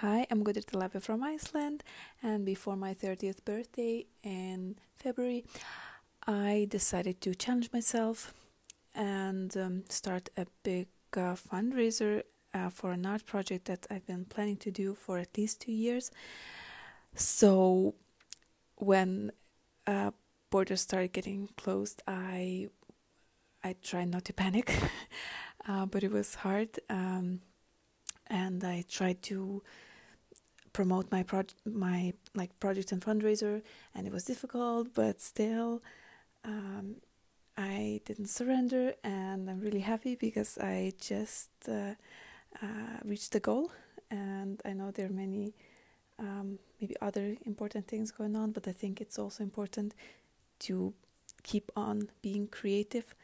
Hi, I'm Gudrita Lappe from Iceland, and before my 30th birthday in February, I decided to challenge myself and um, start a big uh, fundraiser uh, for an art project that I've been planning to do for at least two years. So, when uh, borders started getting closed, I I tried not to panic, uh, but it was hard. Um, and I tried to promote my project, my like project and fundraiser, and it was difficult, but still, um, I didn't surrender, and I'm really happy because I just uh, uh, reached the goal. And I know there are many, um, maybe other important things going on, but I think it's also important to keep on being creative